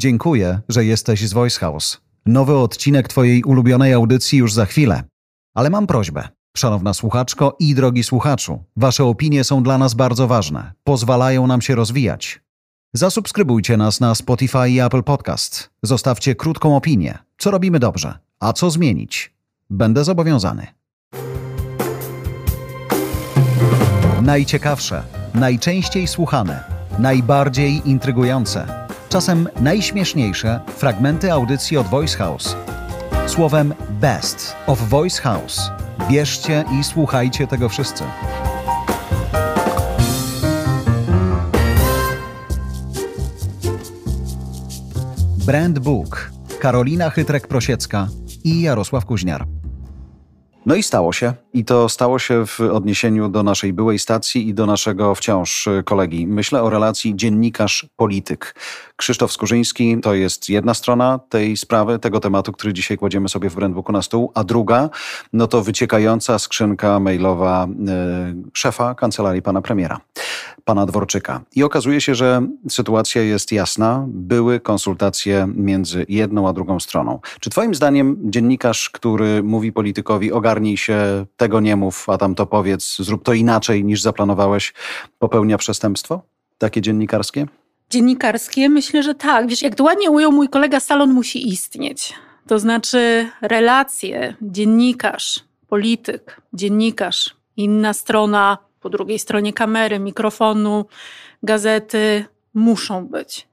Dziękuję, że jesteś z Voice House. Nowy odcinek Twojej ulubionej audycji już za chwilę. Ale mam prośbę. Szanowna słuchaczko i drogi słuchaczu, Wasze opinie są dla nas bardzo ważne. Pozwalają nam się rozwijać. Zasubskrybujcie nas na Spotify i Apple Podcast. Zostawcie krótką opinię. Co robimy dobrze, a co zmienić? Będę zobowiązany. Najciekawsze, najczęściej słuchane, najbardziej intrygujące, czasem najśmieszniejsze fragmenty audycji od Voice House. Słowem Best of Voice House. Bierzcie i słuchajcie tego wszyscy. Brand Book, Karolina Chytrek-Prosiecka i Jarosław Kuźniar. No i stało się. I to stało się w odniesieniu do naszej byłej stacji i do naszego wciąż kolegi. Myślę o relacji dziennikarz-polityk. Krzysztof Skurzyński to jest jedna strona tej sprawy, tego tematu, który dzisiaj kładziemy sobie w Brandbooku na stół, a druga, no to wyciekająca skrzynka mailowa e, szefa kancelarii pana premiera, pana Dworczyka. I okazuje się, że sytuacja jest jasna. Były konsultacje między jedną a drugą stroną. Czy twoim zdaniem dziennikarz, który mówi politykowi ogarnij się, tego nie mów, a tam to powiedz, zrób to inaczej niż zaplanowałeś, popełnia przestępstwo? Takie dziennikarskie? Dziennikarskie? Myślę, że tak. Wiesz, jak to ładnie ujął mój kolega, salon musi istnieć. To znaczy relacje dziennikarz, polityk, dziennikarz, inna strona, po drugiej stronie kamery, mikrofonu, gazety muszą być.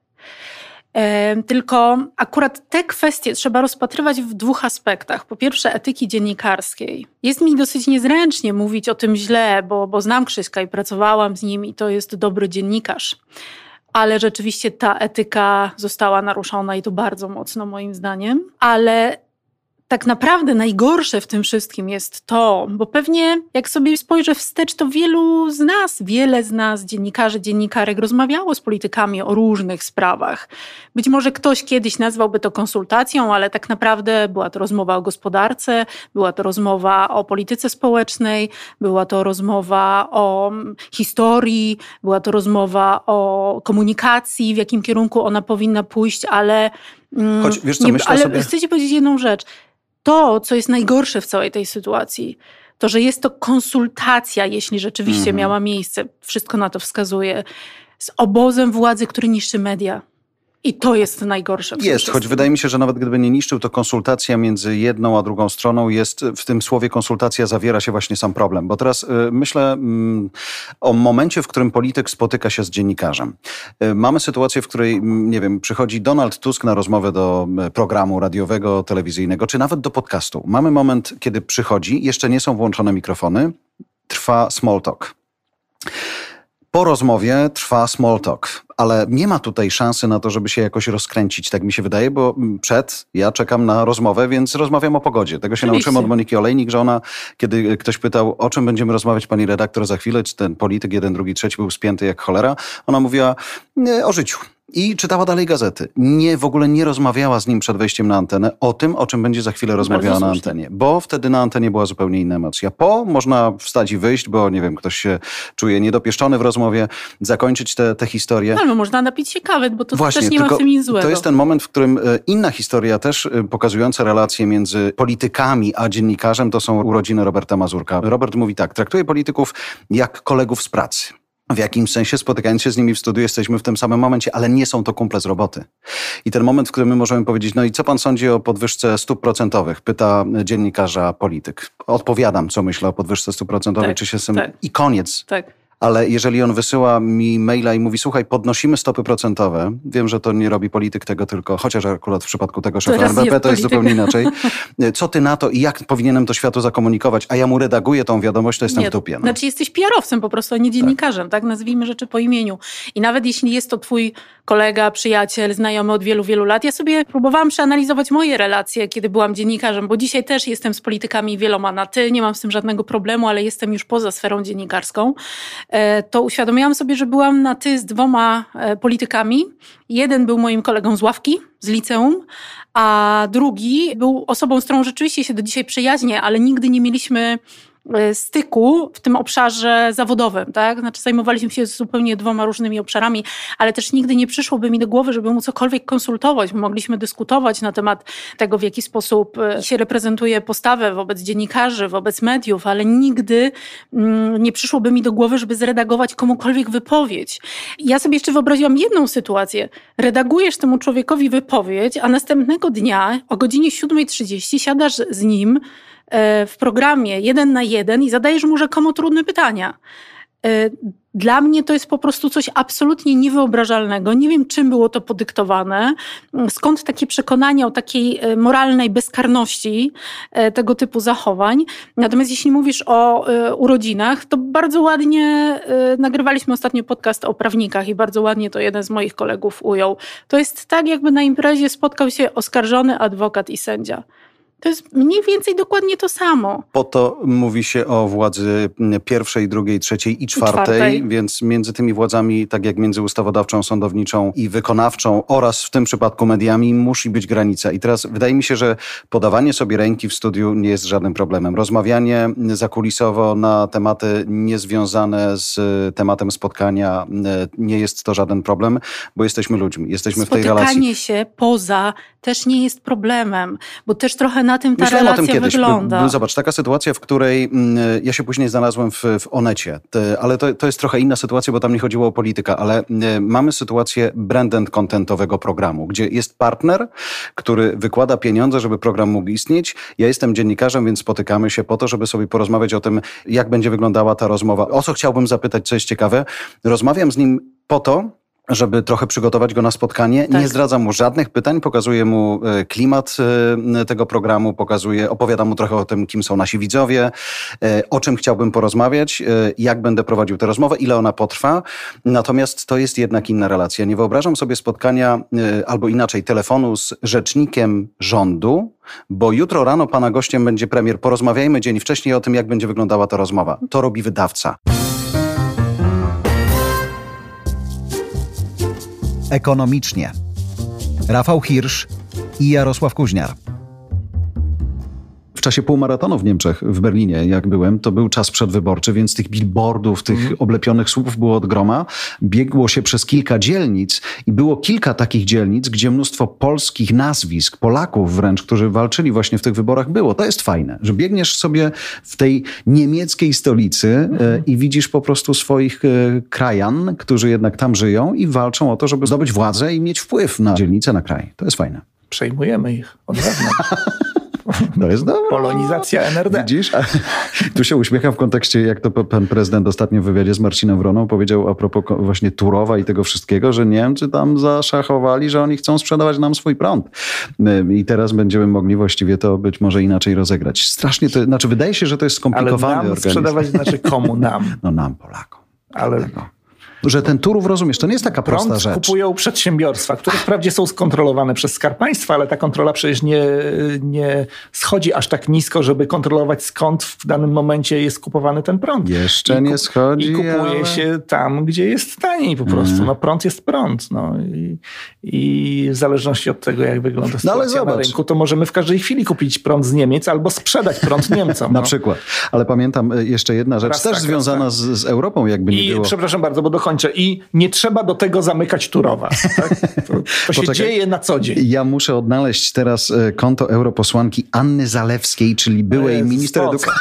Tylko akurat te kwestie trzeba rozpatrywać w dwóch aspektach. Po pierwsze, etyki dziennikarskiej. Jest mi dosyć niezręcznie mówić o tym źle, bo, bo znam Krzyśka i pracowałam z nim, i to jest dobry dziennikarz. Ale rzeczywiście ta etyka została naruszona i to bardzo mocno, moim zdaniem. Ale tak naprawdę najgorsze w tym wszystkim jest to, bo pewnie jak sobie spojrzę wstecz, to wielu z nas, wiele z nas, dziennikarzy, dziennikarek, rozmawiało z politykami o różnych sprawach. Być może ktoś kiedyś nazwałby to konsultacją, ale tak naprawdę była to rozmowa o gospodarce, była to rozmowa o polityce społecznej, była to rozmowa o historii, była to rozmowa o komunikacji, w jakim kierunku ona powinna pójść, ale. Mm, Choć, wiesz co, nie, ale sobie... chcę ci powiedzieć jedną rzecz to, co jest najgorsze w całej tej sytuacji, to, że jest to konsultacja, jeśli rzeczywiście mhm. miała miejsce, wszystko na to wskazuje, z obozem władzy, który niszczy media. I to jest najgorsze. Jest, wszystkim. choć wydaje mi się, że nawet gdyby nie niszczył, to konsultacja między jedną a drugą stroną jest, w tym słowie konsultacja zawiera się właśnie sam problem. Bo teraz y, myślę y, o momencie, w którym polityk spotyka się z dziennikarzem. Y, mamy sytuację, w której, nie wiem, przychodzi Donald Tusk na rozmowę do programu radiowego, telewizyjnego, czy nawet do podcastu. Mamy moment, kiedy przychodzi, jeszcze nie są włączone mikrofony, trwa small talk. Po rozmowie trwa small talk, ale nie ma tutaj szansy na to, żeby się jakoś rozkręcić, tak mi się wydaje, bo przed ja czekam na rozmowę, więc rozmawiam o pogodzie. Tego się nauczyłem od Moniki Olejnik, że ona, kiedy ktoś pytał, o czym będziemy rozmawiać, pani redaktor, za chwilę, czy ten polityk jeden, drugi, trzeci był spięty jak cholera, ona mówiła o życiu i czytała dalej gazety. Nie, w ogóle nie rozmawiała z nim przed wejściem na antenę o tym, o czym będzie za chwilę rozmawiała na antenie, bo wtedy na antenie była zupełnie inna emocja. Po można wstać i wyjść, bo nie wiem, ktoś się czuje niedopieszczony w rozmowie, zakończyć tę historię. Albo można napić się kawy, bo to Właśnie, też nie ma w tym nic złego. To jest ten moment, w którym e, inna historia też e, pokazująca relacje między politykami a dziennikarzem to są urodziny Roberta Mazurka. Robert mówi tak, traktuje polityków jak kolegów z pracy w jakimś sensie spotykając się z nimi w studiu jesteśmy w tym samym momencie, ale nie są to kumple z roboty. I ten moment, w którym my możemy powiedzieć, no i co pan sądzi o podwyżce stóp procentowych? Pyta dziennikarza polityk. Odpowiadam, co myślę o podwyżce stóp procentowych, tak, czy się z tym... Tak. I koniec. Tak ale jeżeli on wysyła mi maila i mówi, słuchaj, podnosimy stopy procentowe, wiem, że to nie robi polityk tego tylko, chociaż akurat w przypadku tego szefa RBP to jest zupełnie inaczej. Co ty na to i jak powinienem to światu zakomunikować, a ja mu redaguję tą wiadomość, to jestem nie, w tupie. No. Znaczy jesteś PR-owcem po prostu, a nie dziennikarzem, tak. tak? Nazwijmy rzeczy po imieniu. I nawet jeśli jest to twój kolega, przyjaciel, znajomy od wielu, wielu lat, ja sobie próbowałam przeanalizować moje relacje, kiedy byłam dziennikarzem, bo dzisiaj też jestem z politykami wieloma na ty, nie mam z tym żadnego problemu, ale jestem już poza sferą dziennikarską. E, to uświadomiłam sobie, że byłam na ty z dwoma e, politykami. Jeden był moim kolegą z ławki, z liceum, a drugi był osobą, z którą rzeczywiście się do dzisiaj przyjaźnię, ale nigdy nie mieliśmy styku w tym obszarze zawodowym, tak? Znaczy zajmowaliśmy się zupełnie dwoma różnymi obszarami, ale też nigdy nie przyszłoby mi do głowy, żeby mu cokolwiek konsultować. Mogliśmy dyskutować na temat tego, w jaki sposób e, się reprezentuje postawę wobec dziennikarzy, wobec mediów, ale nigdy mm, nie przyszłoby mi do głowy, żeby zredagować komukolwiek wypowiedź. Ja sobie jeszcze wyobraziłam jedną sytuację. Redagujesz temu człowiekowi wypowiedź, a następnego dnia o godzinie 7.30 siadasz z nim e, w programie jeden na jeden i zadajesz mu rzekomo trudne pytania. E, dla mnie to jest po prostu coś absolutnie niewyobrażalnego. Nie wiem, czym było to podyktowane, skąd takie przekonanie o takiej e, moralnej bezkarności tego typu zachowań. Natomiast jeśli mówisz o urodzinach, to bardzo ładnie nagrywaliśmy ostatnio podcast o prawnikach i bardzo ładnie to jeden z moich kolegów ujął. To jest tak, jakby na imprezie spotkał się oskarżony adwokat i sędzia. To jest mniej więcej dokładnie to samo. Po to mówi się o władzy pierwszej, drugiej, trzeciej i czwartej, I czwartej, więc między tymi władzami, tak jak między ustawodawczą, sądowniczą i wykonawczą oraz w tym przypadku mediami, musi być granica. I teraz wydaje mi się, że podawanie sobie ręki w studiu nie jest żadnym problemem. Rozmawianie zakulisowo na tematy niezwiązane z tematem spotkania e, nie jest to żaden problem, bo jesteśmy ludźmi, jesteśmy Spotykanie w tej relacji. Spotykanie się poza też nie jest problemem, bo też trochę na tym ta Myślałem relacja o tym kiedyś. wygląda. Zobacz, taka sytuacja, w której mm, ja się później znalazłem w, w Onecie, ale to, to jest trochę inna sytuacja, bo tam nie chodziło o politykę, ale mm, mamy sytuację branded contentowego programu, gdzie jest partner, który wykłada pieniądze, żeby program mógł istnieć. Ja jestem dziennikarzem, więc spotykamy się po to, żeby sobie porozmawiać o tym, jak będzie wyglądała ta rozmowa. O co chciałbym zapytać, co jest ciekawe. Rozmawiam z nim po to, żeby trochę przygotować go na spotkanie. Tak. Nie zdradzam mu żadnych pytań, pokazuję mu e, klimat e, tego programu, pokazuję, opowiadam mu trochę o tym, kim są nasi widzowie, e, o czym chciałbym porozmawiać, jak będę prowadził tę rozmowę, ile ona potrwa. Natomiast to jest jednak inna relacja. Nie wyobrażam sobie spotkania, albo inaczej, telefonu z rzecznikiem rządu, bo jutro rano pana gościem będzie premier. Porozmawiajmy dzień wcześniej o tym, jak będzie wyglądała ta rozmowa. To robi wydawca. Ekonomicznie. Rafał Hirsch i Jarosław Kuźniar czasie półmaratonu w Niemczech, w Berlinie, jak byłem, to był czas przedwyborczy, więc tych billboardów, tych mm. oblepionych słupów było od groma. Biegło się przez kilka dzielnic i było kilka takich dzielnic, gdzie mnóstwo polskich nazwisk, Polaków wręcz, którzy walczyli właśnie w tych wyborach było. To jest fajne, że biegniesz sobie w tej niemieckiej stolicy mm. i widzisz po prostu swoich e, krajan, którzy jednak tam żyją i walczą o to, żeby zdobyć władzę i mieć wpływ na dzielnicę, na kraj. To jest fajne. Przejmujemy ich od wewnątrz. To jest dobre. Polonizacja NRD. Widzisz? A tu się uśmiecham w kontekście, jak to pan prezydent ostatnio w wywiadzie z Marcinem Wroną powiedział a propos właśnie Turowa i tego wszystkiego, że Niemcy tam zaszachowali, że oni chcą sprzedawać nam swój prąd. I teraz będziemy mogli właściwie to być może inaczej rozegrać. Strasznie to, znaczy wydaje się, że to jest skomplikowany Ale nam sprzedawać znaczy komu nam? No nam, Polakom. Ale... Tego że ten Turów, rozumiesz, to nie jest taka prosta Prąd rzecz. kupują przedsiębiorstwa, które wprawdzie są skontrolowane przez Skarb Państwa, ale ta kontrola przecież nie, nie schodzi aż tak nisko, żeby kontrolować skąd w danym momencie jest kupowany ten prąd. Jeszcze nie schodzi, I kupuje ale... się tam, gdzie jest taniej po prostu. Mm. No prąd jest prąd. No. I, I w zależności od tego, jak wygląda no, sytuacja no, na rynku, to możemy w każdej chwili kupić prąd z Niemiec albo sprzedać prąd Niemcom. na no. przykład. Ale pamiętam e, jeszcze jedna rzecz, raz też tak, związana z, z, Europą, jakby nie I, było. Przepraszam bardzo, bo dokończę I nie trzeba do tego zamykać Turowa. Tak? To, to się dzieje na co dzień. Ja muszę odnaleźć teraz e, konto europosłanki Anny Zalewskiej, czyli byłej minister edukacji.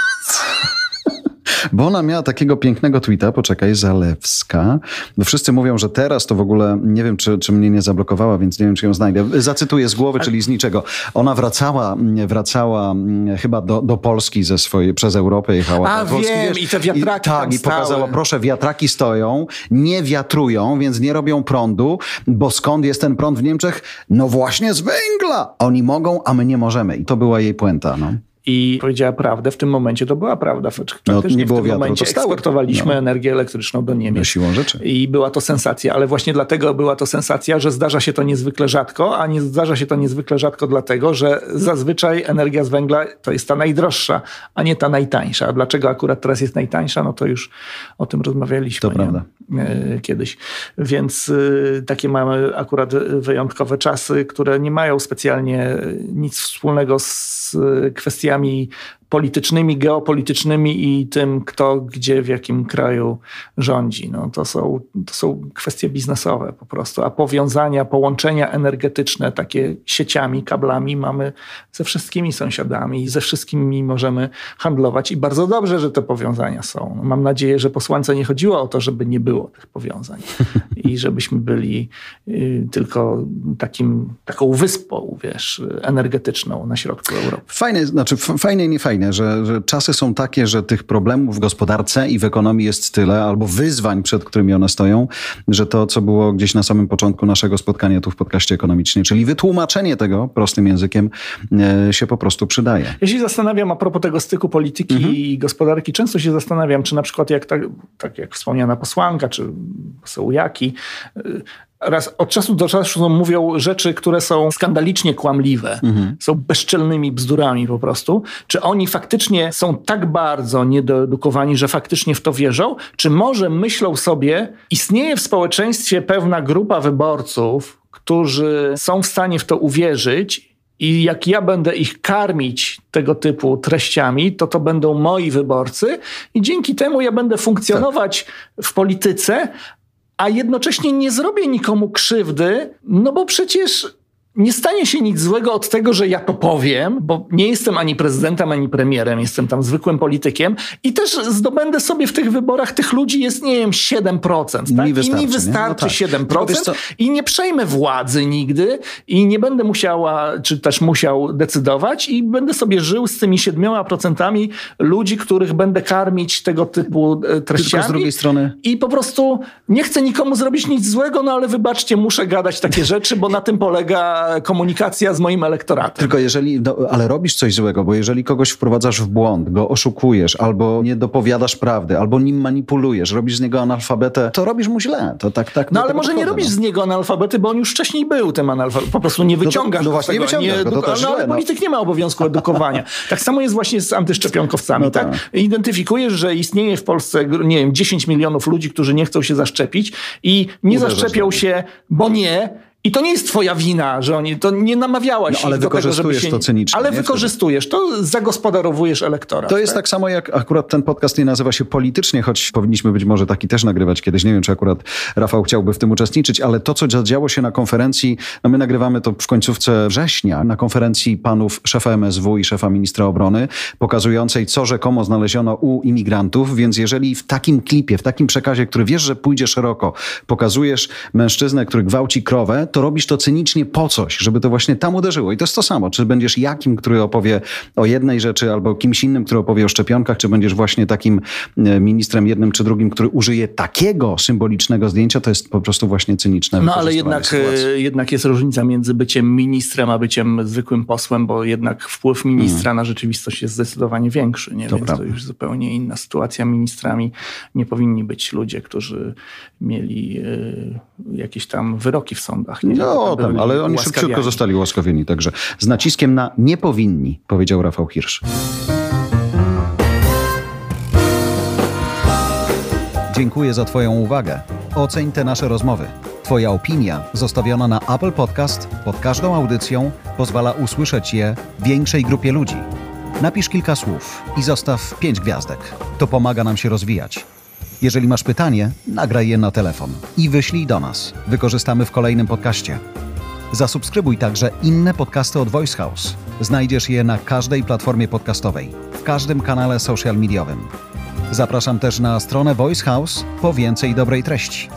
Bo ona miała takiego pięknego tweeta, poczekaj, Zalewska. Wszyscy mówią, że teraz to w ogóle, nie wiem, czy, czy mnie nie zablokowała, więc nie wiem, czy ją znajdę. Zacytuję z głowy, czyli z niczego. Ona wracała, wracała mm, chyba do, do Polski ze swojej, przez Europę jechała. A, Polski, wiem, wiesz, i te wiatraki i, Tak, i pokazała, proszę, wiatraki stoją, nie wiatrują, więc nie robią prądu, bo skąd jest ten prąd w Niemczech? No właśnie z węgla. Oni mogą, a my nie możemy. I to była jej puenta, no i powiedziała prawdę. W tym momencie to była prawda. No, nie było w tym wiatru, momencie eksportowaliśmy no. energię elektryczną do Niemiec. No, siłą rzeczy. I była to sensacja, ale właśnie dlatego była to sensacja, że zdarza się to niezwykle rzadko, a nie zdarza się to niezwykle rzadko dlatego, że zazwyczaj energia z węgla to jest ta najdroższa, a nie ta najtańsza. A dlaczego akurat teraz jest najtańsza, no to już o tym rozmawialiśmy. To prawda. E, kiedyś. Więc e, takie mamy akurat wyjątkowe czasy, które nie mają specjalnie nic wspólnego z kwestiami książkami politycznymi, geopolitycznymi i tym, kto gdzie, w jakim kraju rządzi. No, to, są, to są kwestie biznesowe po prostu, a powiązania, połączenia energetyczne, takie sieciami, kablami mamy ze wszystkimi sąsiadami i ze wszystkimi możemy handlować i bardzo dobrze, że te powiązania są. Mam nadzieję, że posłance nie chodziło o to, żeby nie było tych powiązań i żebyśmy byli y, tylko takim, taką wyspą, wiesz, energetyczną na środku Europy. Fajne, znaczy fajne, nie fajne, że, że czasy są takie, że tych problemów w gospodarce i w ekonomii jest tyle, albo wyzwań, przed którymi one stoją, że to, co było gdzieś na samym początku naszego spotkania tu w podcaście ekonomicznym, czyli wytłumaczenie tego prostym językiem e, się po prostu przydaje. Ja się zastanawiam a propos tego styku polityki mhm. i gospodarki, często się zastanawiam, czy na przykład jak tak, tak jak wspomniana posłanka, czy poseł Jaki, raz od czasu do czasu mówią rzeczy, które są skandalicznie kłamliwe, mhm. są bezczelnymi bzdurami po prostu. Czy oni faktycznie są tak bardzo niedoedukowani, że faktycznie w to wierzą? Czy może myślą sobie, istnieje w społeczeństwie pewna grupa wyborców, którzy są w stanie w to uwierzyć i jak ja będę ich karmić tego typu treściami, to to będą moi wyborcy i dzięki temu ja będę funkcjonować tak. w polityce, a jednocześnie nie zrobię nikomu krzywdy, no bo przecież nie stanie się nic złego od tego, że ja to powiem, bo nie jestem ani prezydentem, ani premierem, jestem tam zwykłym politykiem i też zdobędę sobie w tych wyborach tych ludzi jest, nie wiem, 7%. Tak? Mi wystarczy, I mi wystarczy no tak. 7% i nie przejmę władzy nigdy i nie będę musiała, czy też musiał decydować i będę sobie żył z tymi 7% ludzi, których będę karmić tego typu treściami. Tylko z drugiej strony... I po prostu nie chcę nikomu zrobić nic złego, no ale wybaczcie, muszę gadać takie rzeczy, bo na tym polega komunikacja z moim elektoratem. Tylko jeżeli, no, ale robisz coś złego, bo jeżeli kogoś wprowadzasz w błąd, go oszukujesz, albo nie dopowiadasz prawdy, albo nim manipulujesz, robisz z niego analfabetę, to robisz mu źle. To tak, tak no ale może nie robisz no. z niego analfabety, bo on już wcześniej był tym analfabetą. Po prostu nie wyciągasz no to, no właśnie, tego. nie wyciągasz nie, go, to no, ale polityk nie ma obowiązku edukowania. tak samo jest właśnie z antyszczepionkowcami. No tak. tak? Identyfikujesz, że istnieje w Polsce, nie wiem, 10 milionów ludzi, którzy nie chcą się zaszczepić i nie Uderzasz zaszczepią się, bo nie, i to nie jest twoja wina, że oni, to nie namawiałaś no, ale do tego, żeby się... to cynicznie. Ale nie? wykorzystujesz, to zagospodarowujesz elektora. To jest tak? tak samo jak akurat ten podcast nie nazywa się politycznie, choć powinniśmy być może taki też nagrywać kiedyś. Nie wiem, czy akurat Rafał chciałby w tym uczestniczyć, ale to, co zadziało się na konferencji, no my nagrywamy to w końcówce września, na konferencji panów szefa MSW i szefa ministra obrony, pokazującej, co rzekomo znaleziono u imigrantów, więc jeżeli w takim klipie, w takim przekazie, który wiesz, że pójdzie szeroko, pokazujesz mężczyznę, który gwałci krowę, to robisz to cynicznie po coś, żeby to właśnie tam uderzyło. I to jest to samo. Czy będziesz jakim, który opowie o jednej rzeczy, albo kimś innym, który opowie o szczepionkach, czy będziesz właśnie takim e, ministrem jednym czy drugim, który użyje takiego symbolicznego zdjęcia, to jest po prostu właśnie cyniczne. No ale jednak, e, jednak jest różnica między byciem ministrem, a byciem zwykłym posłem, bo jednak wpływ ministra hmm. na rzeczywistość jest zdecydowanie większy. Nie? To Więc prawda. to już zupełnie inna sytuacja. Ministrami nie powinni być ludzie, którzy mieli y, jakieś tam wyroki w sądach. Nie? No, tam, ale oni szybciutko zostali łaskawieni. Także z naciskiem na nie powinni, powiedział Rafał Hirsch. Dziękuję za Twoją uwagę. Oceń te nasze rozmowy. Twoja opinia zostawiona na Apple Podcast pod każdą audycją pozwala usłyszeć je większej grupie ludzi. Napisz kilka słów i zostaw pięć gwiazdek. To pomaga nam się rozwijać. Jeżeli masz pytanie, nagraj je na telefon i wyślij do nas. Wykorzystamy w kolejnym podcaście. Zasubskrybuj także inne podcasty od Voice House. Znajdziesz je na każdej platformie podcastowej, w każdym kanale social mediowym. Zapraszam też na stronę Voice House po więcej dobrej treści.